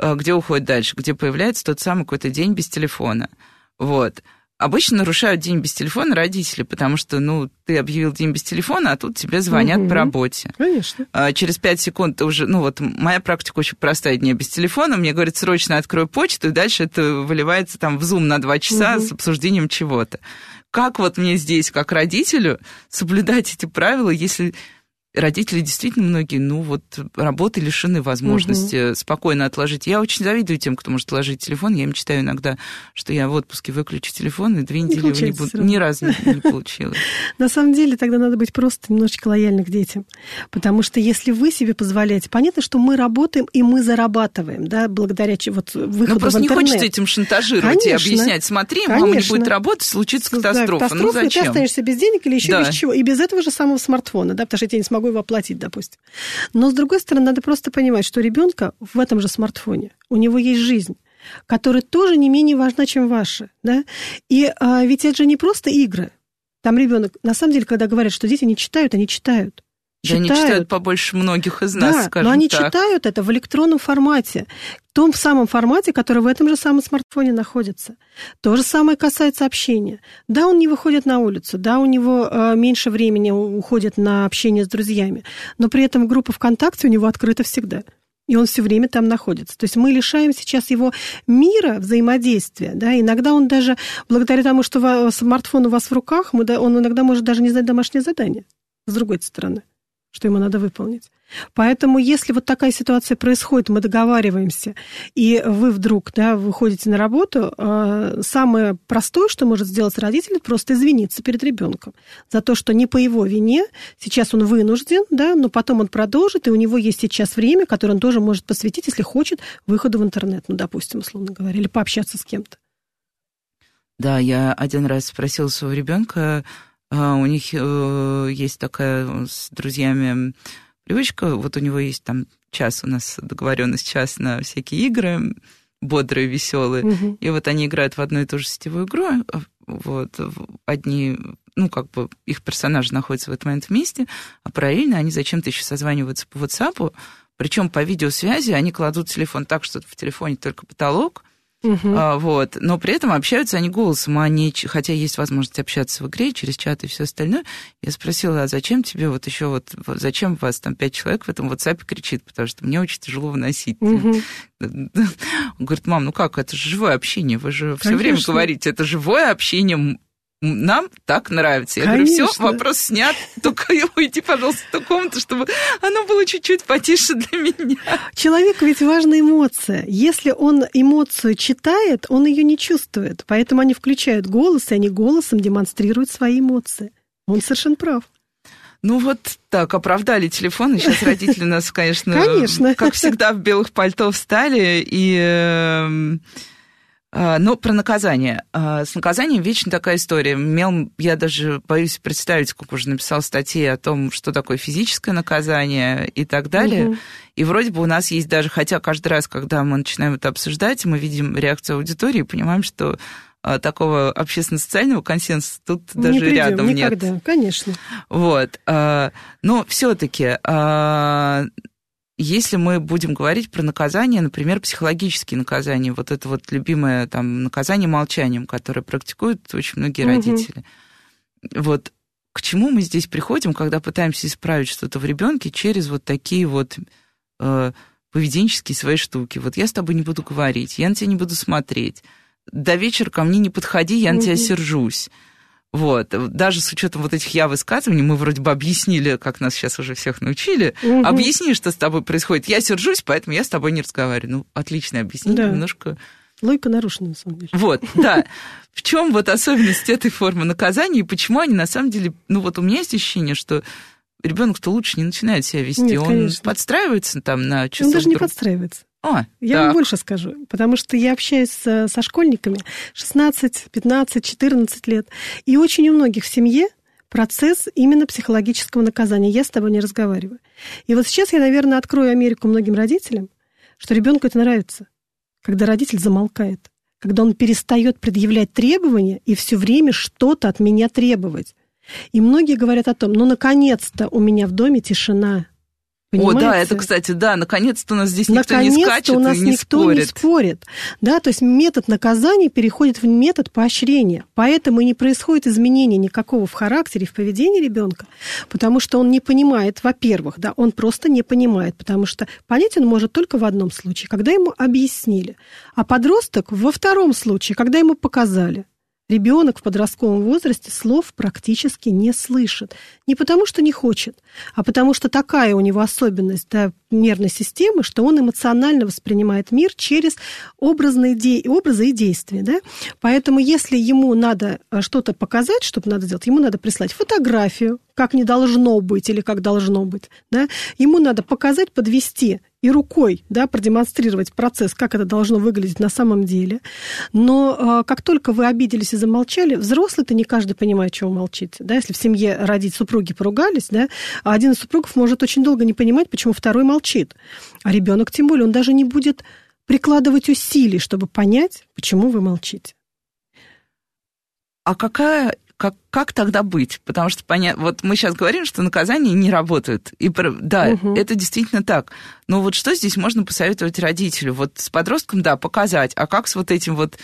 э, где уходят дальше, где появляется тот самый какой-то день без телефона. Вот. Обычно нарушают день без телефона родители, потому что, ну, ты объявил день без телефона, а тут тебе звонят угу. по работе. Конечно. А, через пять секунд ты уже, ну, вот моя практика очень простая, дня без телефона, мне говорят, срочно открой почту, и дальше это выливается там в Zoom на два часа угу. с обсуждением чего-то. Как вот мне здесь, как родителю, соблюдать эти правила, если родители действительно многие, ну вот, работы лишены возможности угу. спокойно отложить. Я очень завидую тем, кто может отложить телефон. Я им читаю иногда, что я в отпуске выключу телефон, и две недели не его не буду. Ни разу не, получилось. На самом деле тогда надо быть просто немножечко лояльны к детям. Потому что если вы себе позволяете, понятно, что мы работаем и мы зарабатываем, да, благодаря вот выходу Ну просто не хочется этим шантажировать и объяснять. Смотри, мама не будет работать, случится катастрофа. Ну зачем? ты останешься без денег или еще без чего. И без этого же самого смартфона, да, потому что я тебе не смогу могу его оплатить, допустим. Но, с другой стороны, надо просто понимать, что ребенка в этом же смартфоне, у него есть жизнь которая тоже не менее важна, чем ваша. Да? И а, ведь это же не просто игры. Там ребенок, на самом деле, когда говорят, что дети не читают, они читают читают. Да, они читают побольше многих из нас, да, скажем но они так. читают это в электронном формате, в том самом формате, который в этом же самом смартфоне находится. То же самое касается общения. Да, он не выходит на улицу, да, у него э, меньше времени уходит на общение с друзьями, но при этом группа ВКонтакте у него открыта всегда. И он все время там находится. То есть мы лишаем сейчас его мира взаимодействия. Да? Иногда он даже, благодаря тому, что смартфон у вас в руках, он иногда может даже не знать домашнее задание, с другой стороны что ему надо выполнить. Поэтому, если вот такая ситуация происходит, мы договариваемся, и вы вдруг да, выходите на работу, э, самое простое, что может сделать родитель, просто извиниться перед ребенком за то, что не по его вине, сейчас он вынужден, да, но потом он продолжит, и у него есть сейчас время, которое он тоже может посвятить, если хочет, выходу в интернет, ну, допустим, условно говоря, или пообщаться с кем-то. Да, я один раз спросила своего ребенка, а, у них э, есть такая с друзьями привычка, вот у него есть там час, у нас договоренность час на всякие игры, бодрые, веселые. Угу. И вот они играют в одну и ту же сетевую игру. А, вот одни, ну, как бы их персонажи находятся в этот момент вместе, а параллельно они зачем-то еще созваниваются по WhatsApp. Причем по видеосвязи они кладут телефон так, что в телефоне только потолок, Угу. А, вот. Но при этом общаются они голосом, а не, хотя есть возможность общаться в игре через чат и все остальное. Я спросила, а зачем тебе вот еще вот, зачем вас там пять человек в этом WhatsApp кричит, потому что мне очень тяжело выносить. Угу. Он говорит, мам, ну как, это же живое общение, вы же все время говорите, это живое общение, нам так нравится. Я Конечно. говорю, все, вопрос снят, только уйди, пожалуйста, в ту комнату, чтобы оно было чуть-чуть потише для меня. Человеку ведь важна эмоция. Если он эмоцию читает, он ее не чувствует. Поэтому они включают голос, и они голосом демонстрируют свои эмоции. Он совершенно прав. Ну вот так, оправдали телефоны. Сейчас родители нас, конечно, конечно. как всегда, в белых пальто встали и эм, но про наказание. А, с наказанием вечно такая история. Мел, я даже боюсь представить, как уже написал статьи о том, что такое физическое наказание и так далее. Угу. И вроде бы у нас есть даже, хотя каждый раз, когда мы начинаем это обсуждать, мы видим реакцию аудитории и понимаем, что а, такого общественно-социального консенсуса тут не даже придем, рядом никогда, нет. конечно. Вот. Но все-таки если мы будем говорить про наказание, например, психологические наказания, вот это вот любимое там наказание молчанием, которое практикуют очень многие угу. родители. Вот к чему мы здесь приходим, когда пытаемся исправить что-то в ребенке через вот такие вот э, поведенческие свои штуки. Вот я с тобой не буду говорить, я на тебя не буду смотреть. До вечера ко мне не подходи, я на тебя сержусь. Вот. Даже с учетом вот этих я высказываний, мы вроде бы объяснили, как нас сейчас уже всех научили, угу. объясни, что с тобой происходит. Я сержусь, поэтому я с тобой не разговариваю. Ну, отличное объяснение, да. немножко... Логика нарушена, на самом деле. Вот, да. В чем вот особенность этой формы наказания и почему они на самом деле... Ну, вот у меня есть ощущение, что ребенок-то лучше не начинает себя вести. Нет, Он конечно. подстраивается там на часов. Он даже не подстраивается. А, я так. вам больше скажу, потому что я общаюсь со, со школьниками 16, 15, 14 лет, и очень у многих в семье процесс именно психологического наказания. Я с тобой не разговариваю. И вот сейчас я, наверное, открою Америку многим родителям, что ребенку это нравится, когда родитель замолкает, когда он перестает предъявлять требования и все время что-то от меня требовать. И многие говорят о том, ну, наконец-то у меня в доме тишина, Понимаете? О, да, это, кстати, да, наконец-то у нас здесь никто не скачет у нас и не никто спорит. не спорит. Да, то есть метод наказания переходит в метод поощрения. Поэтому и не происходит изменения никакого в характере, в поведении ребенка, потому что он не понимает, во-первых, да, он просто не понимает, потому что понять он может только в одном случае, когда ему объяснили. А подросток во втором случае, когда ему показали. Ребенок в подростковом возрасте слов практически не слышит. Не потому, что не хочет, а потому что такая у него особенность да, нервной системы, что он эмоционально воспринимает мир через образные де... образы и действия. Да? Поэтому если ему надо э, что-то показать, что надо сделать, ему надо прислать фотографию, как не должно быть или как должно быть. Да? Ему надо показать, подвести и рукой да, продемонстрировать процесс, как это должно выглядеть на самом деле. Но э, как только вы обиделись и замолчали, взрослый-то не каждый понимает, чего молчите. Да? Если в семье родить супруги поругались, да, а один из супругов может очень долго не понимать, почему второй молчит. А ребенок тем более, он даже не будет прикладывать усилий, чтобы понять, почему вы молчите. А какая как, как тогда быть? Потому что поня... вот мы сейчас говорим, что наказания не работают. И да, угу. это действительно так. Но вот что здесь можно посоветовать родителю? Вот с подростком, да, показать. А как с вот этим вот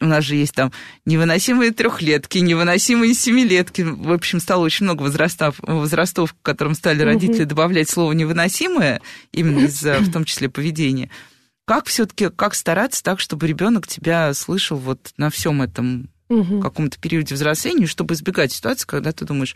у нас же есть там невыносимые трехлетки, невыносимые семилетки. В общем, стало очень много возрастов, возрастов к которым стали родители угу. добавлять слово невыносимое, именно из-за, в том числе, поведения. Как все-таки, как стараться так, чтобы ребенок тебя слышал вот на всем этом угу. каком-то периоде взросления, чтобы избегать ситуации, когда ты думаешь,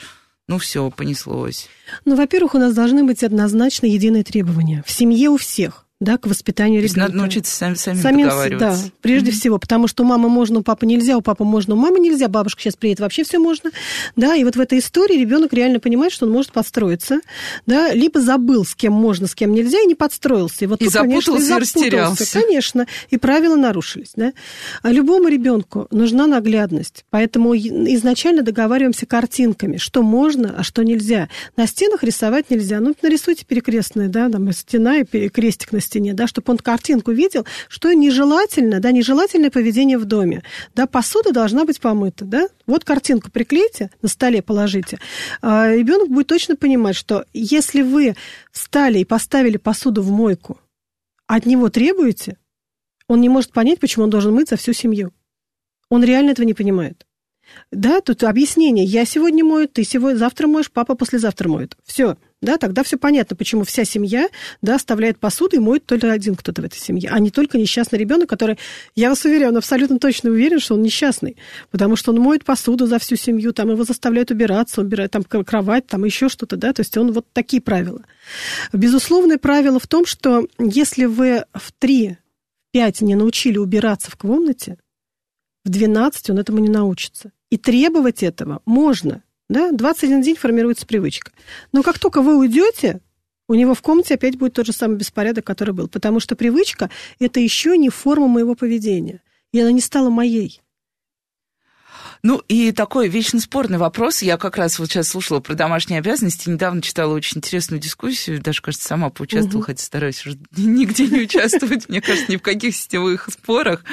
ну все, понеслось. Ну, во-первых, у нас должны быть однозначно единые требования. В семье у всех. Да, к воспитанию ребенка. надо научиться сами, самим, самим договариваться. Да, прежде mm-hmm. всего, потому что у мамы можно, у папы нельзя, у папы можно, у мамы нельзя, бабушка сейчас приедет, вообще все можно. Да, и вот в этой истории ребенок реально понимает, что он может подстроиться, да, либо забыл, с кем можно, с кем нельзя, и не подстроился. И, вот и тут, запутался, конечно, и, запутался, растерялся. Конечно, и правила нарушились. Да. А любому ребенку нужна наглядность, поэтому изначально договариваемся картинками, что можно, а что нельзя. На стенах рисовать нельзя. Ну, нарисуйте перекрестные, да, там стена и крестик на стене, да, чтобы он картинку видел, что нежелательно, да, нежелательное поведение в доме. Да, посуда должна быть помыта, да. Вот картинку приклейте, на столе положите. А ребенок будет точно понимать, что если вы встали и поставили посуду в мойку, от него требуете, он не может понять, почему он должен мыть за всю семью. Он реально этого не понимает. Да, тут объяснение. Я сегодня мою, ты сегодня, завтра моешь, папа послезавтра моет. Все. Да, тогда все понятно, почему вся семья да, оставляет посуду и моет только один кто-то в этой семье, а не только несчастный ребенок, который, я вас уверяю, он абсолютно точно уверен, что он несчастный, потому что он моет посуду за всю семью, там его заставляют убираться, убирать там кровать, там еще что-то, да, то есть он вот такие правила. Безусловное правило в том, что если вы в 3-5 не научили убираться в комнате, в 12 он этому не научится. И требовать этого можно. Да? 21 день формируется привычка. Но как только вы уйдете, у него в комнате опять будет тот же самый беспорядок, который был. Потому что привычка – это еще не форма моего поведения. И она не стала моей. Ну, и такой вечно спорный вопрос. Я как раз вот сейчас слушала про домашние обязанности. Недавно читала очень интересную дискуссию. Даже, кажется, сама поучаствовала, угу. хотя стараюсь уже нигде не участвовать, мне кажется, ни в каких сетевых спорах.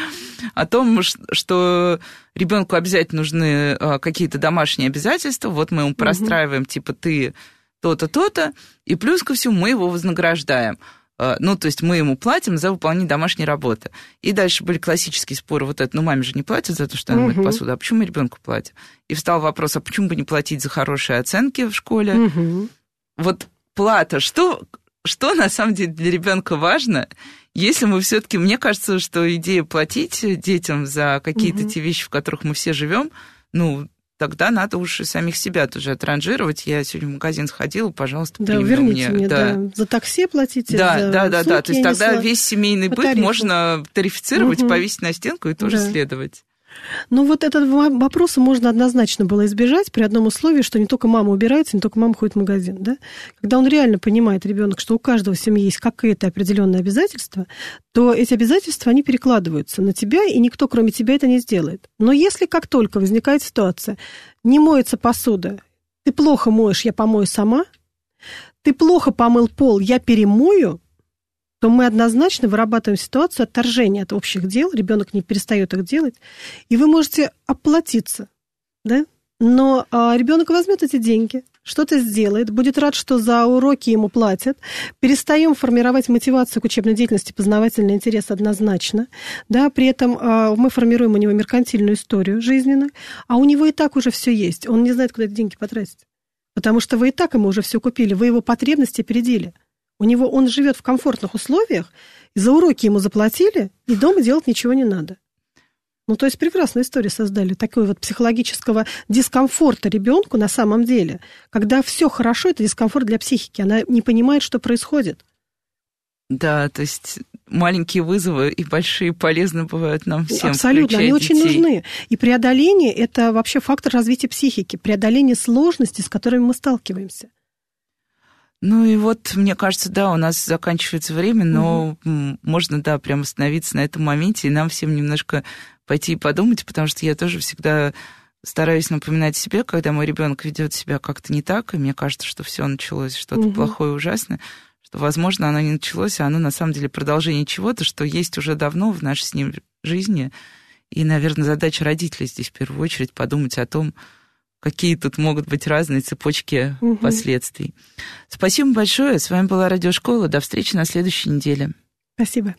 О том, что ребенку обязательно нужны а, какие-то домашние обязательства. Вот мы ему простраиваем, типа, ты то-то, то-то, и плюс ко всему мы его вознаграждаем. Э, ну, то есть мы ему платим за выполнение домашней работы. И дальше были классические споры, вот это, ну, маме же не платят за то, что она угу. моет посуду, а почему мы ребенку платим? И встал вопрос, а почему бы не платить за хорошие оценки в школе? Угу. Вот плата, что, что на самом деле для ребенка важно, если мы все-таки, мне кажется, что идея платить детям за какие-то угу. те вещи, в которых мы все живем, ну, тогда надо уж и самих себя тоже отранжировать. Я сегодня в магазин сходила, пожалуйста, да, верните мне. мне да. да. За такси платите, Да, за да, да, да. То есть тогда весь семейный быт тарифу. можно тарифицировать, угу. повесить на стенку и тоже да. следовать. Ну вот этот вопрос можно однозначно было избежать при одном условии, что не только мама убирается, не только мама ходит в магазин. Да? Когда он реально понимает, ребенок, что у каждого в семьи есть какие-то определенные обязательства, то эти обязательства, они перекладываются на тебя, и никто, кроме тебя, это не сделает. Но если как только возникает ситуация, не моется посуда, ты плохо моешь, я помою сама, ты плохо помыл пол, я перемою, то мы однозначно вырабатываем ситуацию отторжения от общих дел, ребенок не перестает их делать, и вы можете оплатиться, да? Но а, ребенок возьмет эти деньги, что-то сделает, будет рад, что за уроки ему платят. Перестаем формировать мотивацию к учебной деятельности, познавательный интерес однозначно. Да, при этом а, мы формируем у него меркантильную историю жизненную, а у него и так уже все есть. Он не знает, куда эти деньги потратить. Потому что вы и так ему уже все купили, вы его потребности опередили. У него он живет в комфортных условиях, и за уроки ему заплатили, и дома делать ничего не надо. Ну, то есть прекрасную историю создали, такой вот психологического дискомфорта ребенку на самом деле. Когда все хорошо, это дискомфорт для психики, она не понимает, что происходит. Да, то есть маленькие вызовы и большие полезны бывают нам всем. Абсолютно, они детей. очень нужны. И преодоление – это вообще фактор развития психики, преодоление сложностей, с которыми мы сталкиваемся. Ну и вот, мне кажется, да, у нас заканчивается время, но угу. можно, да, прям остановиться на этом моменте и нам всем немножко пойти и подумать, потому что я тоже всегда стараюсь напоминать себе, когда мой ребенок ведет себя как-то не так, и мне кажется, что все началось что-то угу. плохое, ужасное, что, возможно, оно не началось, а оно на самом деле продолжение чего-то, что есть уже давно в нашей с ним жизни. И, наверное, задача родителей здесь в первую очередь подумать о том, какие тут могут быть разные цепочки угу. последствий. Спасибо большое. С вами была Радиошкола. До встречи на следующей неделе. Спасибо.